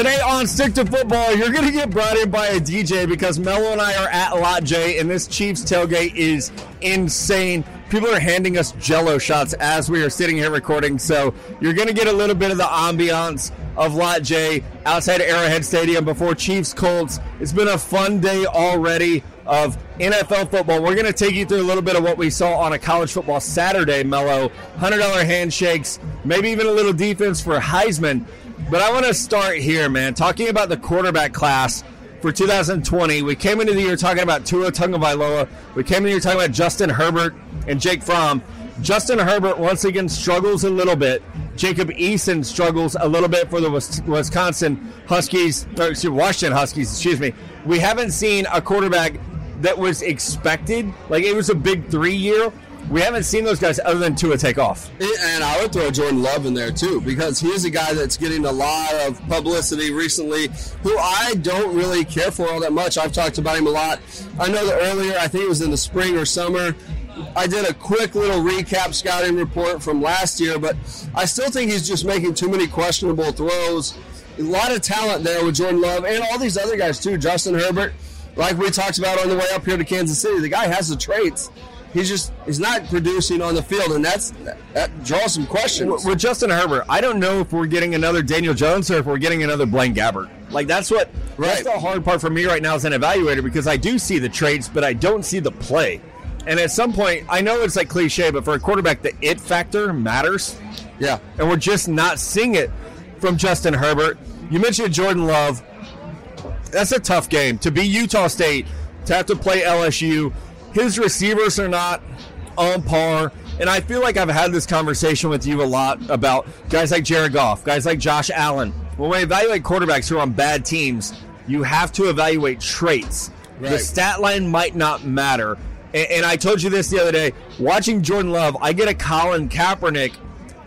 Today on Stick to Football, you're going to get brought in by a DJ because Mello and I are at Lot J, and this Chiefs tailgate is insane. People are handing us jello shots as we are sitting here recording, so you're going to get a little bit of the ambiance of Lot J outside Arrowhead Stadium before Chiefs Colts. It's been a fun day already of NFL football. We're going to take you through a little bit of what we saw on a college football Saturday, Mello. $100 handshakes, maybe even a little defense for Heisman. But I want to start here, man, talking about the quarterback class for 2020. We came into the year talking about Tua Tagovailoa. We came into the year talking about Justin Herbert and Jake Fromm. Justin Herbert once again struggles a little bit. Jacob Eason struggles a little bit for the Wisconsin Huskies, excuse Washington Huskies, excuse me. We haven't seen a quarterback that was expected. Like it was a big three year we haven't seen those guys other than Tua take off. And I would throw Jordan Love in there too because he's a guy that's getting a lot of publicity recently who I don't really care for all that much. I've talked about him a lot. I know that earlier, I think it was in the spring or summer, I did a quick little recap scouting report from last year, but I still think he's just making too many questionable throws. A lot of talent there with Jordan Love and all these other guys too. Justin Herbert, like we talked about on the way up here to Kansas City, the guy has the traits he's just he's not producing on the field, and that's that draws some questions. With Justin Herbert, I don't know if we're getting another Daniel Jones or if we're getting another Blaine Gabbert. Like that's what right. that's the hard part for me right now as an evaluator because I do see the traits, but I don't see the play. And at some point, I know it's like cliche, but for a quarterback, the it factor matters. Yeah, and we're just not seeing it from Justin Herbert. You mentioned Jordan Love. That's a tough game to be Utah State to have to play LSU his receivers are not on par. And I feel like I've had this conversation with you a lot about guys like Jared Goff, guys like Josh Allen. When we evaluate quarterbacks who are on bad teams, you have to evaluate traits. Right. The stat line might not matter. And, and I told you this the other day. Watching Jordan Love, I get a Colin Kaepernick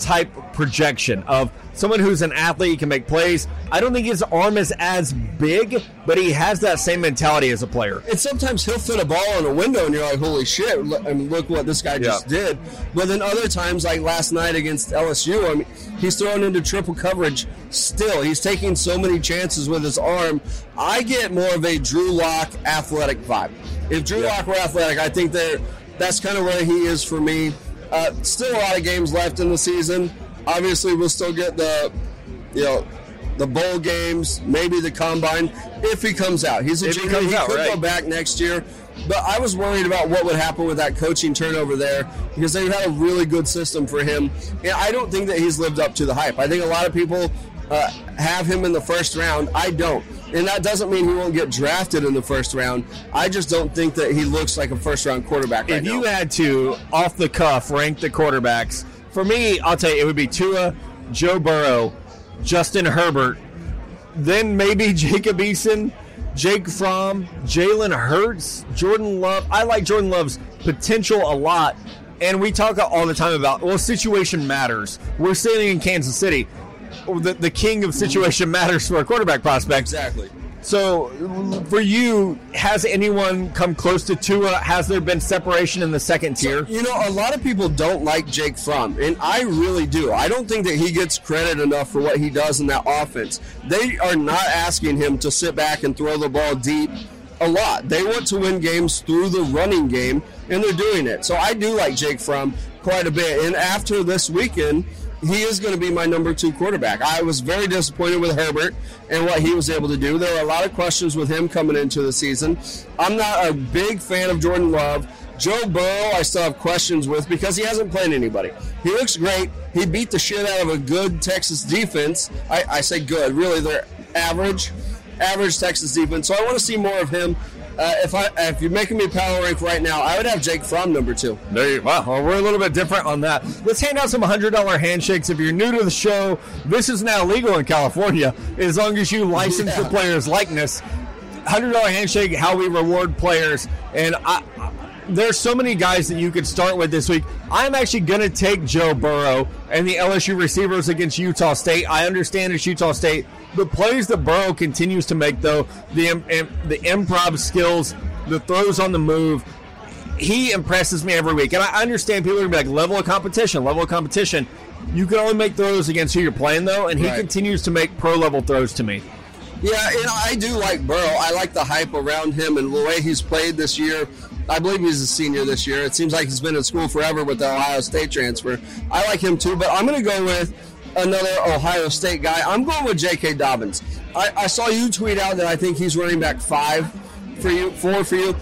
type projection of someone who's an athlete, can make plays. I don't think his arm is as big, but he has that same mentality as a player. And sometimes he'll fit a ball in a window, and you're like, "Holy shit!" I mean, look what this guy just yeah. did. But then other times, like last night against LSU, I mean, he's thrown into triple coverage. Still, he's taking so many chances with his arm. I get more of a Drew Lock athletic vibe. If Drew yeah. Lock were athletic, I think that that's kind of where he is for me. Uh, still a lot of games left in the season. Obviously, we'll still get the, you know, the bowl games, maybe the combine if he comes out. He's a if junior. He, he out, could right. go back next year. But I was worried about what would happen with that coaching turnover there because they had a really good system for him. And I don't think that he's lived up to the hype. I think a lot of people uh, have him in the first round. I don't. And that doesn't mean he won't get drafted in the first round. I just don't think that he looks like a first round quarterback right If you now. had to, off the cuff, rank the quarterbacks, for me, I'll tell you, it would be Tua, Joe Burrow, Justin Herbert, then maybe Jacob Eason, Jake Fromm, Jalen Hurts, Jordan Love. I like Jordan Love's potential a lot. And we talk all the time about, well, situation matters. We're sitting in Kansas City the, the king of situation matters for a quarterback prospect. Exactly. So, for you, has anyone come close to Tua? Has there been separation in the second tier? You know, a lot of people don't like Jake Fromm, and I really do. I don't think that he gets credit enough for what he does in that offense. They are not asking him to sit back and throw the ball deep a lot. They want to win games through the running game, and they're doing it. So, I do like Jake Fromm quite a bit. And after this weekend, he is going to be my number two quarterback. I was very disappointed with Herbert and what he was able to do. There were a lot of questions with him coming into the season. I'm not a big fan of Jordan Love. Joe Burrow, I still have questions with because he hasn't played anybody. He looks great. He beat the shit out of a good Texas defense. I, I say good, really, they're average, average Texas defense. So I want to see more of him. Uh, if I if you're making me power rank right now, I would have Jake Fromm number two. There you wow. Well, we're a little bit different on that. Let's hand out some hundred dollar handshakes. If you're new to the show, this is now legal in California as long as you license yeah. the player's likeness. Hundred dollar handshake, how we reward players, and I, there's so many guys that you could start with this week. I'm actually going to take Joe Burrow and the LSU receivers against Utah State. I understand it's Utah State. The plays that Burrow continues to make, though, the the improv skills, the throws on the move, he impresses me every week. And I understand people are going to be like, level of competition, level of competition. You can only make throws against who you're playing, though, and he Right. continues to make pro level throws to me. Yeah, and I do like Burrow. I like the hype around him and the way he's played this year. I believe he's a senior this year. It seems like he's been in school forever with the Ohio State transfer. I like him too, but I'm going to go with another Ohio State guy. I'm going with J.K. Dobbins. I, I saw you tweet out that I think he's running back five for you, four for you.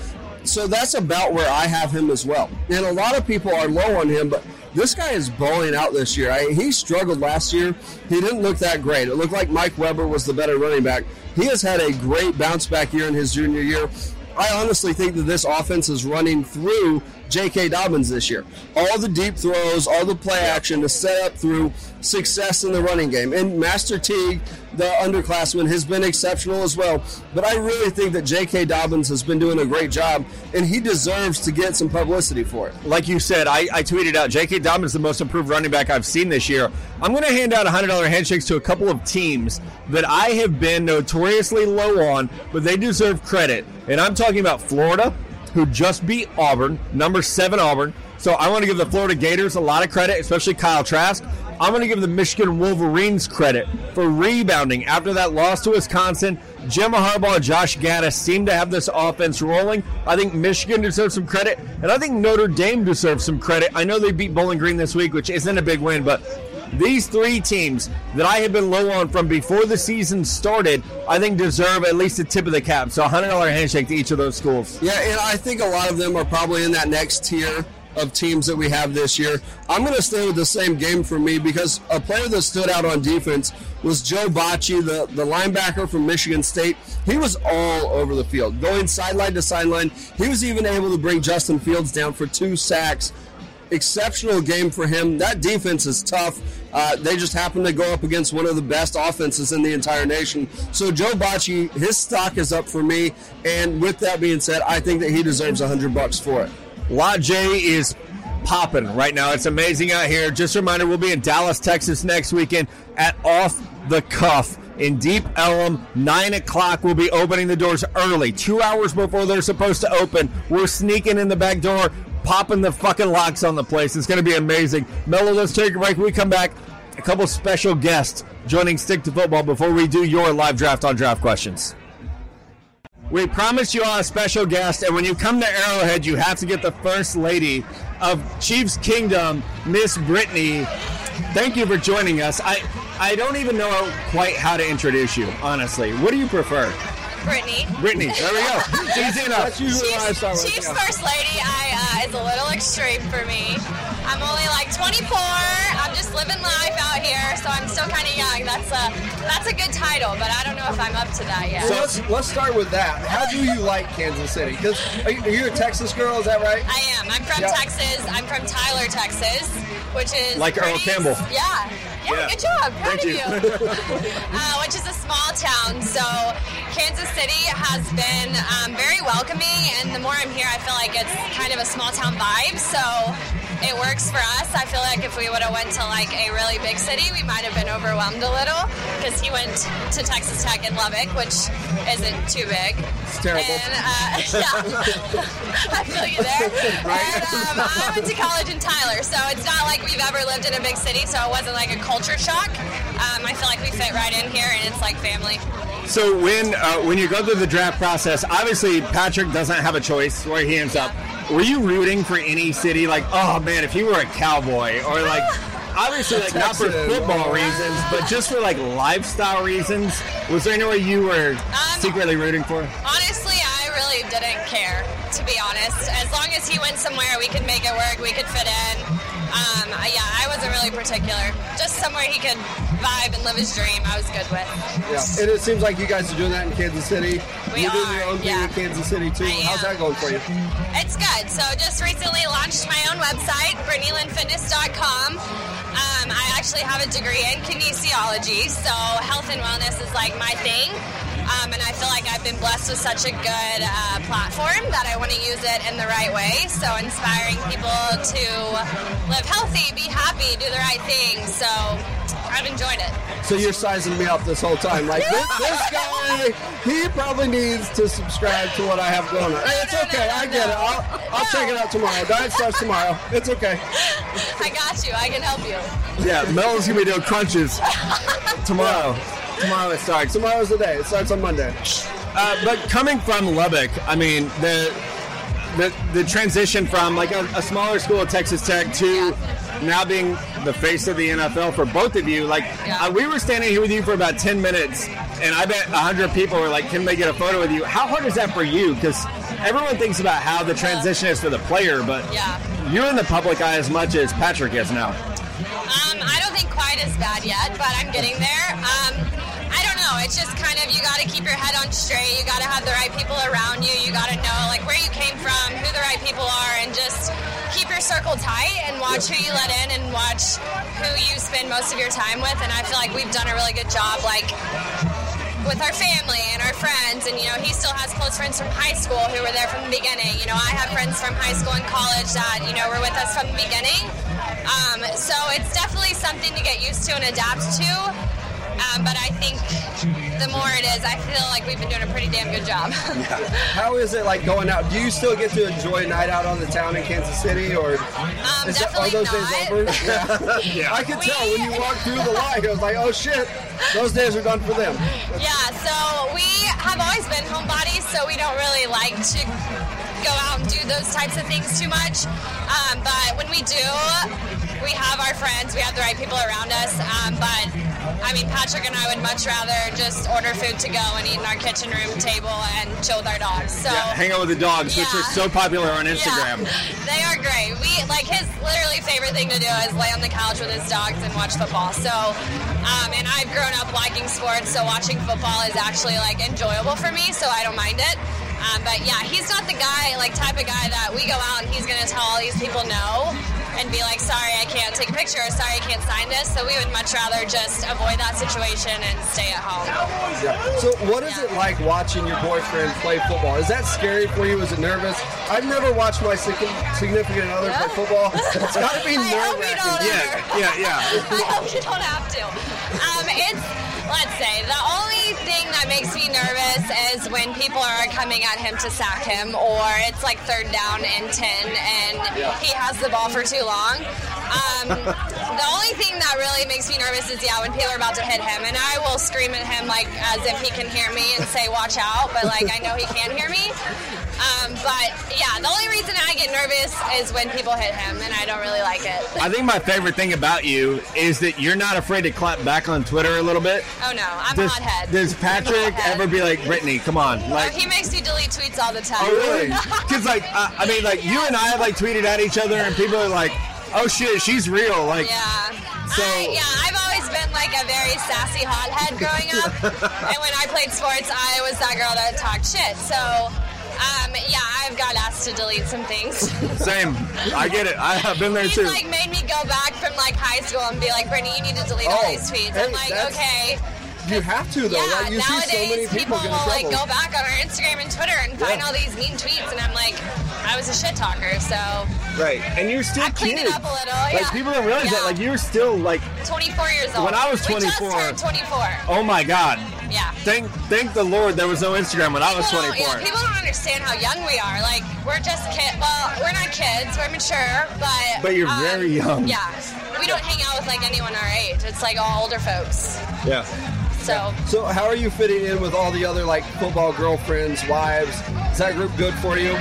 So that's about where I have him as well. And a lot of people are low on him, but this guy is balling out this year. I, he struggled last year. He didn't look that great. It looked like Mike Weber was the better running back. He has had a great bounce back year in his junior year. I honestly think that this offense is running through J.K. Dobbins this year. All the deep throws, all the play action is set up through success in the running game. And Master Teague, the underclassman, has been exceptional as well. But I really think that J.K. Dobbins has been doing a great job, and he deserves to get some publicity for it. Like you said, I, I tweeted out J.K. Dobbins is the most improved running back I've seen this year. I'm going to hand out $100 handshakes to a couple of teams that I have been notoriously low on, but they deserve credit. And I'm talking about Florida, who just beat Auburn, number seven Auburn. So I want to give the Florida Gators a lot of credit, especially Kyle Trask. I'm going to give the Michigan Wolverines credit for rebounding after that loss to Wisconsin. Jim Harbaugh Josh Gattis seem to have this offense rolling. I think Michigan deserves some credit, and I think Notre Dame deserves some credit. I know they beat Bowling Green this week, which isn't a big win, but these three teams that I have been low on from before the season started, I think deserve at least a tip of the cap. So a $100 handshake to each of those schools. Yeah, and I think a lot of them are probably in that next tier of teams that we have this year. I'm going to stay with the same game for me because a player that stood out on defense was Joe Bachie, the, the linebacker from Michigan State. He was all over the field, going sideline to sideline. He was even able to bring Justin Fields down for two sacks. Exceptional game for him. That defense is tough. Uh, they just happen to go up against one of the best offenses in the entire nation. So Joe Bachie, his stock is up for me. And with that being said, I think that he deserves a hundred bucks for it. Lot J is popping right now. It's amazing out here. Just a reminder, we'll be in Dallas, Texas next weekend at Off the Cuff in Deep Ellum. Nine o'clock. We'll be opening the doors early, two hours before they're supposed to open. We're sneaking in the back door, popping the fucking locks on the place. It's going to be amazing. Mello, let's take a break. When we come back, a couple special guests joining Stick to Football before we do your live draft on draft questions. We promise you all a special guest, and when you come to Arrowhead, you have to get the First Lady of Chiefs Kingdom, Miss Brittany. Thank you for joining us. I I don't even know quite how to introduce you, honestly. What do you prefer? Brittany. Brittany, there we go. Easy enough. That's usually what I start with. Chief's first lady, I uh, is a little extreme for me. I'm only like 24. I'm just living life out here, so I'm still kind of young. That's a that's a good title, but I don't know if I'm up to that yet. So let's let's start with that. How do you like Kansas City? Because are, you- are you a Texas girl? Is that right? I am. I'm from Yeah. Texas. I'm from Tyler, Texas, which is Like Earl Campbell. Yeah. Yeah, Yeah. good job. Proud Thank of you. you. uh, which is a small town. So Kansas City has been um, very welcoming, and the more I'm here, I feel like it's kind of a small town vibe. So it works for us. I feel like if we would have went to like a really big city, we might have been overwhelmed a little because he went to Texas Tech in Lubbock, which isn't too big. It's terrible. And, uh, yeah, I feel you there. And, um, I went to college in Tyler, so it's not like we've ever lived in a big city, so it wasn't like a culture shock. Um, I feel like we fit right in here, and it's like family. So when uh, when you go through the draft process, obviously Patrick doesn't have a choice where he ends up. Were you rooting for any city? Like, oh man, if he were a cowboy, or like, obviously like not for football reasons, but just for like lifestyle reasons. Was there anywhere you were um, secretly rooting for? Honestly, I really didn't care, to be honest. As long as he went somewhere, we could make it work, we could fit in. Um, yeah, I wasn't really particular. Just somewhere he could vibe and live his dream, I was good with. Yeah. And it seems like you guys are doing that in Kansas City. We You're doing your own thing yeah. in Kansas City too. How's that going for you? It's good. So just recently launched my own website, BrittanyLynneFitness.com. Um, I actually have a degree in kinesiology, so health and wellness is like my thing. Um, and I feel like I've been blessed with such a good uh, platform that I want to use it in the right way. So inspiring people to live healthy, be happy, do the right thing. So I've enjoyed it. So you're sizing me up this whole time, like this, this guy. He probably needs to subscribe to what I have going on. Hey, it's okay. I get it. I'll, I'll check it out tomorrow. Diet starts tomorrow. It's okay. I got you. I can help you. Yeah, Mel's gonna be doing crunches tomorrow. Tomorrow it starts. Tomorrow's the day. It starts on Monday. Uh, but coming from Lubbock, I mean the the the transition from like a, a smaller school at Texas Tech to now being the face of the NFL for both of you. Like Yeah. uh, we were standing here with you for about ten minutes, and I bet hundred people were like, "Can they get a photo with you?" How hard is that for you? Because everyone thinks about how the transition is for the player, but Yeah. you're in the public eye as much as Patrick is now. Um, I don't think quite as bad yet, but I'm getting there. It's just kind of you got to keep your head on straight. You got to have the right people around you. You got to know like where you came from, who the right people are, and just keep your circle tight and watch who you let in and watch who you spend most of your time with. And I feel like we've done a really good job. Like with our family and our friends and you know he still has close friends from high school who were there from the beginning you know i have friends from high school and college that you know were with us from the beginning um, so it's definitely something to get used to and adapt to um, but i think the more it is i feel like we've been doing a pretty damn good job How is it like going out? Do you still get to enjoy a night out on the town in Kansas City, or um, is that, are definitely those days over? Yeah. I could We- tell when you walked through the line. I was like, oh shit, those days are done for them. Yeah, so we have always been homebodies, so we don't really like to go out and do those types of things too much. Um, but when we do, we have our friends, we have the right people around us. Um, but I mean, Patrick and I would much rather just order food to go and eat in our kitchen room table and chill with our dogs. So Yeah, hang out with the dogs, which are so popular on Instagram. yeah, they are great. We like his literally favorite thing to do is lay on the couch with his dogs and watch football. So, um, and I've grown up liking sports, so watching football is actually like enjoyable for me. So I don't mind it. Um, but yeah, he's not the guy like type of guy that we go out and he's gonna tell all these people no and be like, sorry, I can't take a picture, or sorry, I can't sign this. So we would much rather just avoid that situation and stay at home. Yeah. So, what is it like watching your boyfriend play football? Is that scary for you? Is it nervous? I've never watched my significant other play football. It's got to be I hope nerve you don't wracking. Yeah, yeah, yeah. I hope you don't have to. Um, it's let's say the only thing that makes me nervous is when people are coming at him to sack him, or it's like third down and ten, and he has the ball for too long. Um, the only thing that really makes me nervous is yeah when people are about to hit him, and I will scream at him like as if he can hear me and say watch out, but like I know he can hear me. Um, but yeah, the only reason I get nervous is when people hit him, and I don't really like it. I think my favorite thing about you is that you're not afraid to clap back on Twitter a little bit. Oh no, I'm Does, a hothead. does Patrick ever be like, Brittany, come on? Oh, Like, he makes you delete tweets all the time. oh, really? Because, like, uh, I mean, like, you and I have, like, tweeted at each other, and people are like, oh, shit, she's real. Like, Yeah. So- I, yeah, I've always been like a very sassy hothead growing up. and when I played sports, I was that girl that talked shit. So, um, yeah, I've got asked to delete some things. same. I get it. I have been there, He's too. like made me go back from like high school and be like, Brittany, you need to delete all Oh, these tweets. hey, I'm like, okay. You have to though. Yeah, right? You see nowadays so many people, people will like go back on our Instagram and Twitter and find Yeah. all these mean tweets, and I'm like, I was a shit talker, so right. And you're still I cleaned kids. it up a little. Like, yeah. people don't realize that. Like, you're still, like, 24 years old. When I was We just 24 24. oh, my God. Yeah. Thank, thank the Lord there was no Instagram when I was 24. yeah, people don't understand how young we are. Like, we're just kids. Well, we're not kids. We're mature, but. But you're um, very young. Yeah. We don't hang out with, like, anyone our age. It's, like, all older folks. yeah. So, So, how are you fitting in with all the other like football girlfriends, wives? Is that group good for you?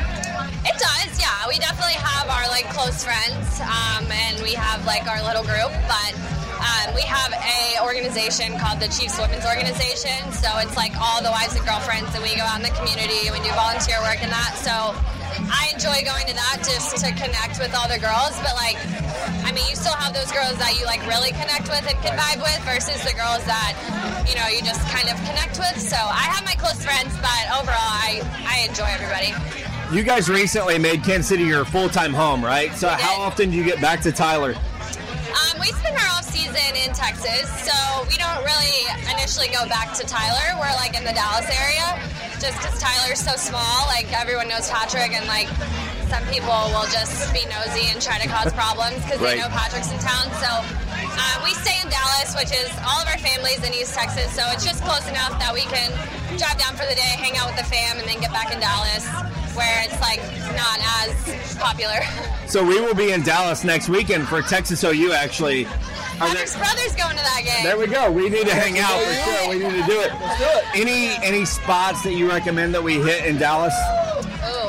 it does, yeah. We definitely have our, like, close friends, um, and we have, like, our little group, but. Um, we have a organization called the Chiefs Women's Organization, so it's like all the wives and girlfriends, and we go out in the community and we do volunteer work and that. So I enjoy going to that just to connect with all the girls. But like, I mean, you still have those girls that you like really connect with and can vibe with, versus the girls that you know you just kind of connect with. So I have my close friends, but overall, I I enjoy everybody. You guys recently made Kansas City your full time home, right? So, how often do you get back to Tyler? Um, we spend our off season in Texas, so we don't really initially go back to Tyler. We're like in the Dallas area, just because Tyler's so small. Like everyone knows Patrick, and like some people will just be nosy and try to cause problems because Right. they know Patrick's in town. So Uh, we stay in Dallas, which is all of our families in East Texas, so it's just close enough that we can drive down for the day, hang out with the fam, and then get back in Dallas, where it's like not as popular. So we will be in Dallas next weekend for Texas OU. Actually, Patrick's brother's going to that game. There we go. We need to hang out for sure. We need to do it. Let's do it. Any any spots that you recommend that we hit in Dallas?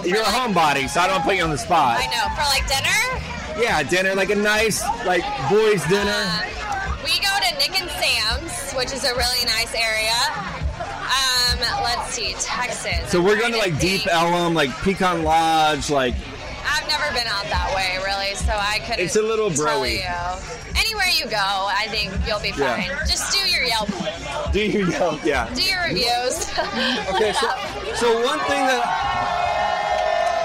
You're a like- homebody, so I don't put you on the spot. I know. For like dinner, Yeah, dinner, like a nice like boys dinner. uh, we go to Nick and Sam's, which is a really nice area. Um, let's see, Texas. So I'm we're going to like Deep. Ellum, like Pecan Lodge, like I've never been out that way, really, so I couldn't. It's a little broy. Anywhere you go, I think you'll be Yeah. fine. Just do your Yelp, do your Yelp, Yeah. do your reviews. Okay, so, so one thing that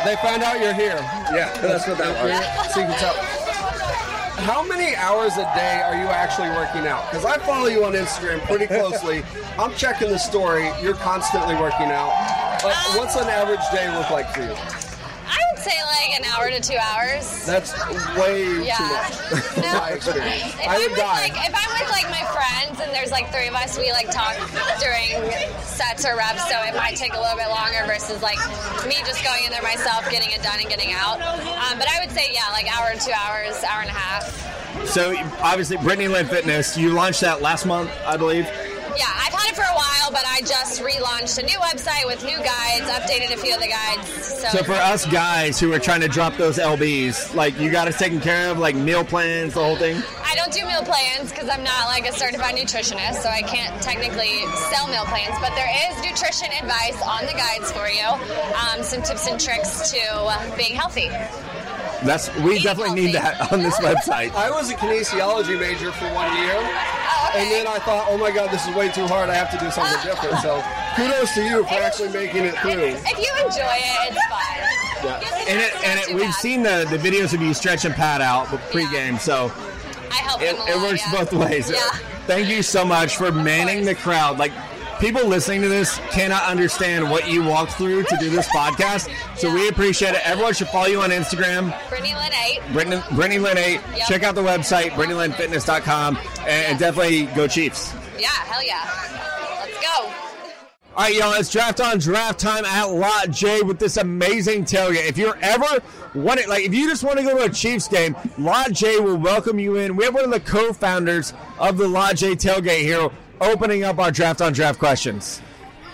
they found out you're here. Yeah, that's what that was. Yeah. So you can tell. How many hours a day are you actually working out? Because I follow you on Instagram pretty closely. I'm checking the story. You're constantly working out. Like, Um, what's an average day look like for you? I would say like an hour to two hours. That's way Yeah. too much. No. My experience. If I I'm would with die. like if I'm with like my friends and there's like three of us, we like talk during sets or reps, so it might take a little bit longer versus like me just going in there myself, getting it done and getting out. Um, but I would say yeah, like hour two hours, hour and a half. So obviously, Brittany Lynne Fitness, you launched that last month, I believe. Yeah, I've had it for a while, but I just relaunched a new website with new guides, updated a few of the guides. So, So for us guys who are trying to drop those lbs, like you got us taken care of, like meal plans, the whole thing. I don't do meal plans because I'm not like a certified nutritionist, so I can't technically sell meal plans. But there is nutrition advice on the guides for you, um, some tips and tricks to uh, being healthy. That's we Eat definitely need that on this website. I was a kinesiology major for one year. Oh, okay. And then I thought, oh my god, this is way too hard. I have to do something different. So kudos to you for actually making it through. If, if you enjoy it, it's fun. And it, and it, we've seen the, the videos of you stretch and pad out pregame, so I help it, it works yeah. both ways. Yeah. Thank you so much for manning the crowd. Like people listening to this cannot understand what you walked through to do this podcast. So we appreciate it. Everyone should follow you on Instagram, Brittany Lynne 8. Brittany, Brittany Lynne 8. Yep. Check out the website, BrittanyLynneFitness.com, and, and definitely go Chiefs. Yeah, hell yeah. Let's go. All right, y'all, it's draft on draft time at Lot J with this amazing tailgate. If you're ever wanting, like, if you just want to go to a Chiefs game, Lot J will welcome you in. We have one of the co founders of the Lot J tailgate here opening up our draft on draft questions.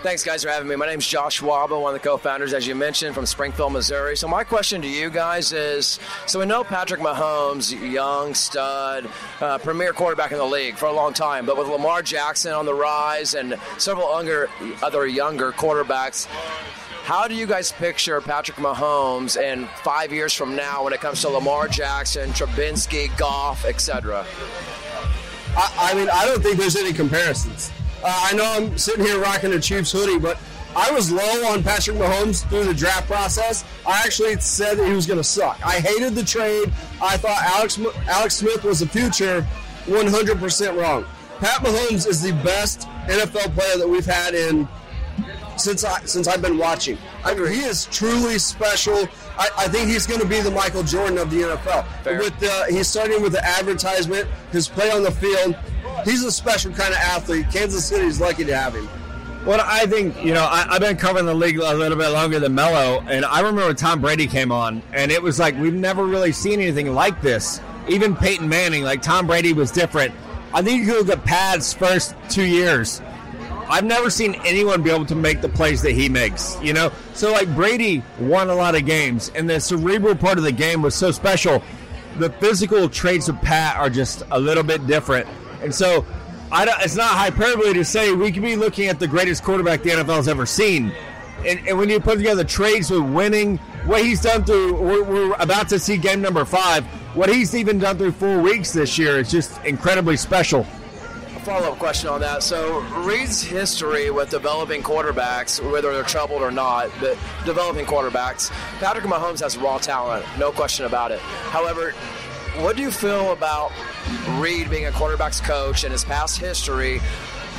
Thanks, guys, for having me. My name's Josh Waba, one of the co-founders, as you mentioned, from Springfield, Missouri. So my question to you guys is: so we know Patrick Mahomes, young stud, uh, premier quarterback in the league for a long time, but with Lamar Jackson on the rise and several other other younger quarterbacks. How do you guys picture Patrick Mahomes in five years from now when it comes to Lamar Jackson, Trubinsky, Goff, etc.? I, I mean, I don't think there's any comparisons. Uh, I know I'm sitting here rocking a Chiefs hoodie, but I was low on Patrick Mahomes through the draft process. I actually said that he was going to suck. I hated the trade. I thought Alex Alex Smith was the future. 100% wrong. Pat Mahomes is the best NFL player that we've had in since I since I've been watching. I mean, he is truly special. I, I think he's going to be the Michael Jordan of the NFL. Fair. With the, he's starting with the advertisement, his play on the field. He's a special kind of athlete. Kansas City's lucky to have him. Well, I think, you know, I, I've been covering the league a little bit longer than Mello, and I remember Tom Brady came on, and it was like we've never really seen anything like this. Even Peyton Manning, like Tom Brady was different. I think you look at Pat's first two years. I've never seen anyone be able to make the plays that he makes, you know? So, like, Brady won a lot of games, and the cerebral part of the game was so special. The physical traits of Pat are just a little bit different. And so, it's not hyperbole to say we could be looking at the greatest quarterback the NFL has ever seen. And, and when you put together trades with winning, what he's done through, we're, we're about to see game number five. What he's even done through four weeks this year is just incredibly special. A follow up question on that. So, Reid's history with developing quarterbacks, whether they're troubled or not, but developing quarterbacks, Patrick Mahomes has raw talent, no question about it. However, what do you feel about Reid being a quarterbacks coach and his past history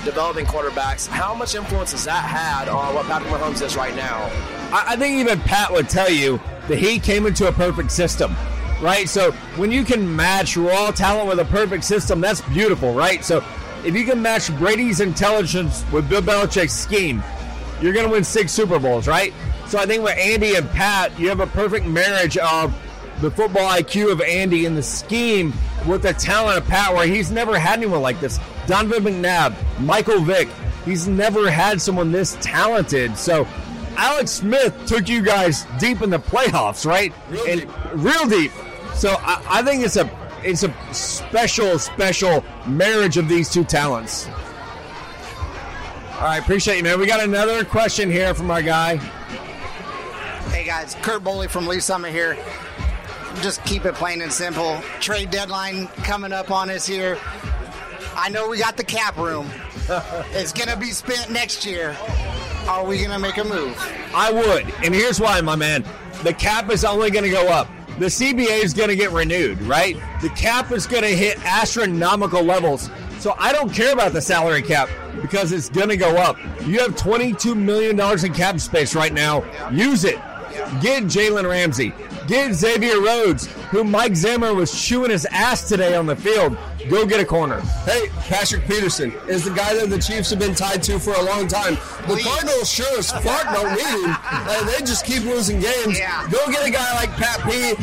developing quarterbacks? How much influence has that had on what Patrick Mahomes is right now? I, I think even Pat would tell you that he came into a perfect system. right? So when you can match raw talent with a perfect system, that's beautiful, right? So if you can match Brady's intelligence with Bill Belichick's scheme, you're going to win six Super Bowls, right? So I think with Andy and Pat, you have a perfect marriage of the football IQ of Andy and the scheme with the talent of Pat, where he's never had anyone like this. Donovan McNabb, Michael Vick, he's never had someone this talented. So Alex Smith took you guys deep in the playoffs, right? Real and deep. real deep. So I, I think it's a it's a special, special marriage of these two talents. All right, appreciate you, man. We got another question here from our guy. Hey guys, Kurt Boley from Lee Summit here. Just keep it plain and simple. Trade deadline coming up on us here. I know we got the cap room. it's gonna be spent next year. Are we gonna make a move? I would, and here's why, my man. The cap is only going to go up. The CBA is going to get renewed, right? The cap is going to hit astronomical levels. So I don't care about the salary cap because it's going to go up. You have $22 million in cap space right now. Use it. Get Jalen Ramsey. Get Xavier Rhodes, who Mike Zimmer was chewing his ass today on the field. Go get a corner. Hey, Patrick Peterson is the guy that the Chiefs have been tied to for a long time. The Please. Cardinals sure as fuck don't need him. Uh, they just keep losing games. Yeah. Go get a guy like Pat P.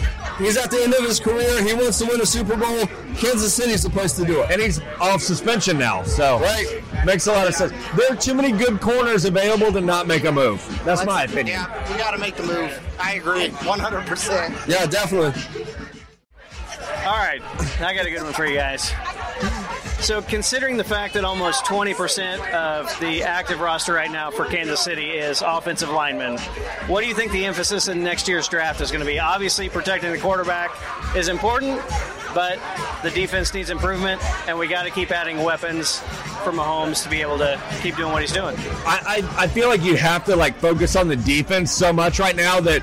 He's at the end of his career. He wants to win a Super Bowl. Kansas City's the place to do it. And he's off suspension now, so Right. makes a lot of sense. There are too many good corners available to not make a move. That's my Let's- opinion. Yeah, we gotta make the move. I agree, 100%. Yeah, definitely. All right, I got a good one for you guys. So, considering the fact that almost 20% of the active roster right now for Kansas City is offensive linemen, what do you think the emphasis in next year's draft is going to be? Obviously, protecting the quarterback is important, but the defense needs improvement, and we got to keep adding weapons for Mahomes to be able to keep doing what he's doing. I, I, I feel like you have to like focus on the defense so much right now that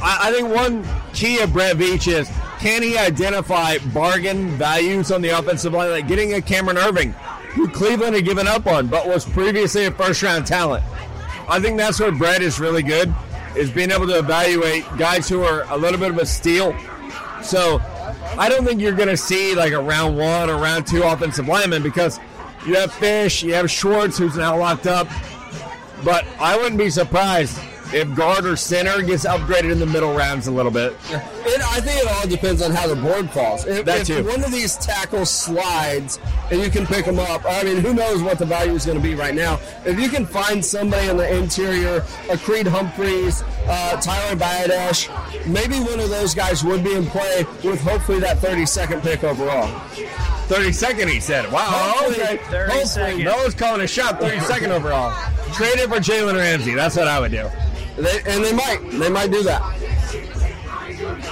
I, I think one key of Brett Veach is can he identify bargain values on the offensive line, like getting a Cameron Erving, who Cleveland had given up on, but was previously a first round talent. I think that's where Brett is really good, is being able to evaluate guys who are a little bit of a steal. So I don't think you're going to see like a round one or round two offensive lineman because you have Fish, you have Schwartz, who's now locked up. But I wouldn't be surprised if guard or center gets upgraded in the middle rounds a little bit. It, I think it all depends on how the board falls. If, That if too. one of these tackles slides and you can pick them up, I mean, who knows what the value is going to be right now? If you can find somebody in the interior, a Creed Humphreys, uh, Tyler Biadasz, maybe one of those guys would be in play with hopefully that 32nd pick overall. 32nd, he said. Wow, Hopefully- okay. 32nd. Noah's calling a shot. 32nd overall. Trade it for Jalen Ramsey. That's what I would do. They, and they might. They might do that.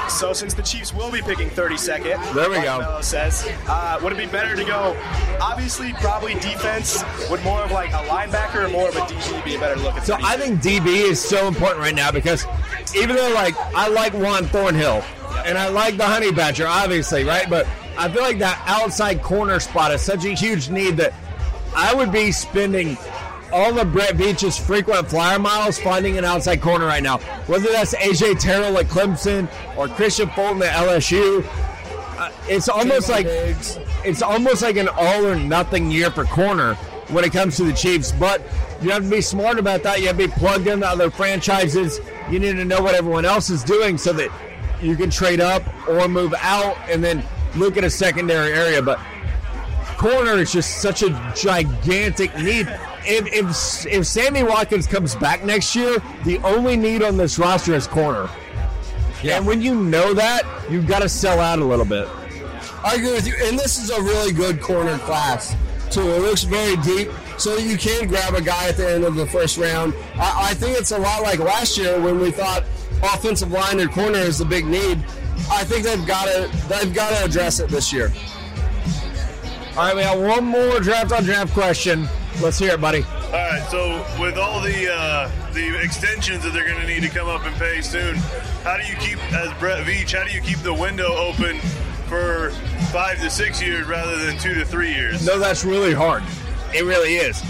So since the Chiefs will be picking 32nd, There we go. Says, uh, would it be better to go? Obviously, probably defense. Would more of like a linebacker or more of a DB be a better look at? So I think DB is so important right now because even though like I like Juan Thornhill and I like the Honey Badger, obviously, right? But I feel like that outside corner spot is such a huge need that I would be spending all of Brett Veach's frequent flyer miles finding an outside corner right now. Whether that's AJ Terrell at Clemson or Kristian Fulton at LSU. Uh, it's almost like it's almost like an all or nothing year for corner when it comes to the Chiefs. But you have to be smart about that. You have to be plugged into other franchises. You need to know what everyone else is doing so that you can trade up or move out and then look at a secondary area. But corner is just such a gigantic need. If, if, if Sammy Watkins comes back next year, the only need on this roster is corner. Yeah. And when you know that, you've got to sell out a little bit. I agree with you. And this is a really good corner class, too. It looks very deep, so you can grab a guy at the end of the first round. I, I think it's a lot like last year when we thought offensive line and corner is the big need. I think they've got to they've got to address it this year. All right, we have one more draft on draft question. Let's hear it, buddy. All right, so with all the uh, the extensions that they're going to need to come up and pay soon, how do you keep, as Brett Veach, how do you keep the window open for five to six years rather than two to three years? No, that's really hard. It really is.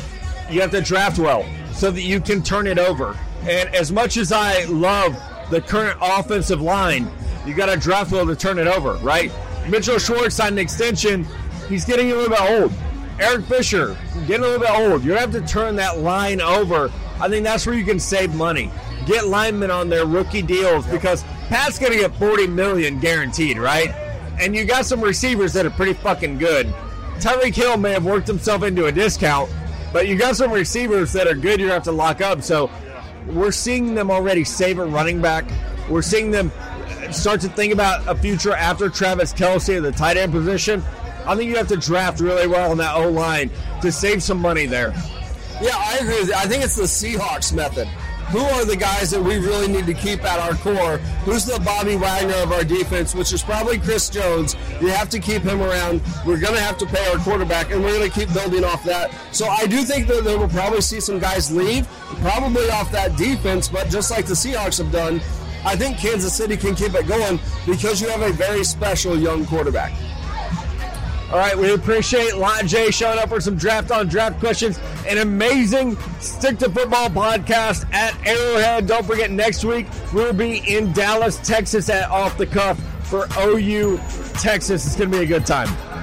You have to draft well so that you can turn it over. And as much as I love the current offensive line, You got to draft well to turn it over, right? Mitchell Schwartz signed an extension. He's getting a little bit old. Eric Fisher getting a little bit old. You're going to have to turn that line over. I think that's where you can save money. Get linemen on their rookie deals because Pat's going to get 40 million guaranteed, right? And you got some receivers that are pretty fucking good. Tyreek Hill may have worked himself into a discount, but you got some receivers that are good. you're going to have to lock up. So we're seeing them already save a running back. We're seeing them start to think about a future after Travis Kelce at the tight end position. I think you have to draft really well on that O line to save some money there. Yeah, I agree. With you. I think it's the Seahawks method. Who are the guys that we really need to keep at our core? Who's the Bobby Wagner of our defense, which is probably Chris Jones? You have to keep him around. We're going to have to pay our quarterback, and we're going to keep building off that. So I do think that we'll probably see some guys leave, probably off that defense, but just like the Seahawks have done, I think Kansas City can keep it going because you have a very special young quarterback. All right, we appreciate Lot J showing up for some draft on draft questions. An amazing stick to football podcast at Arrowhead. Don't forget, next week we'll be in Dallas, Texas at Off the Cuff for OU Texas. It's going to be a good time.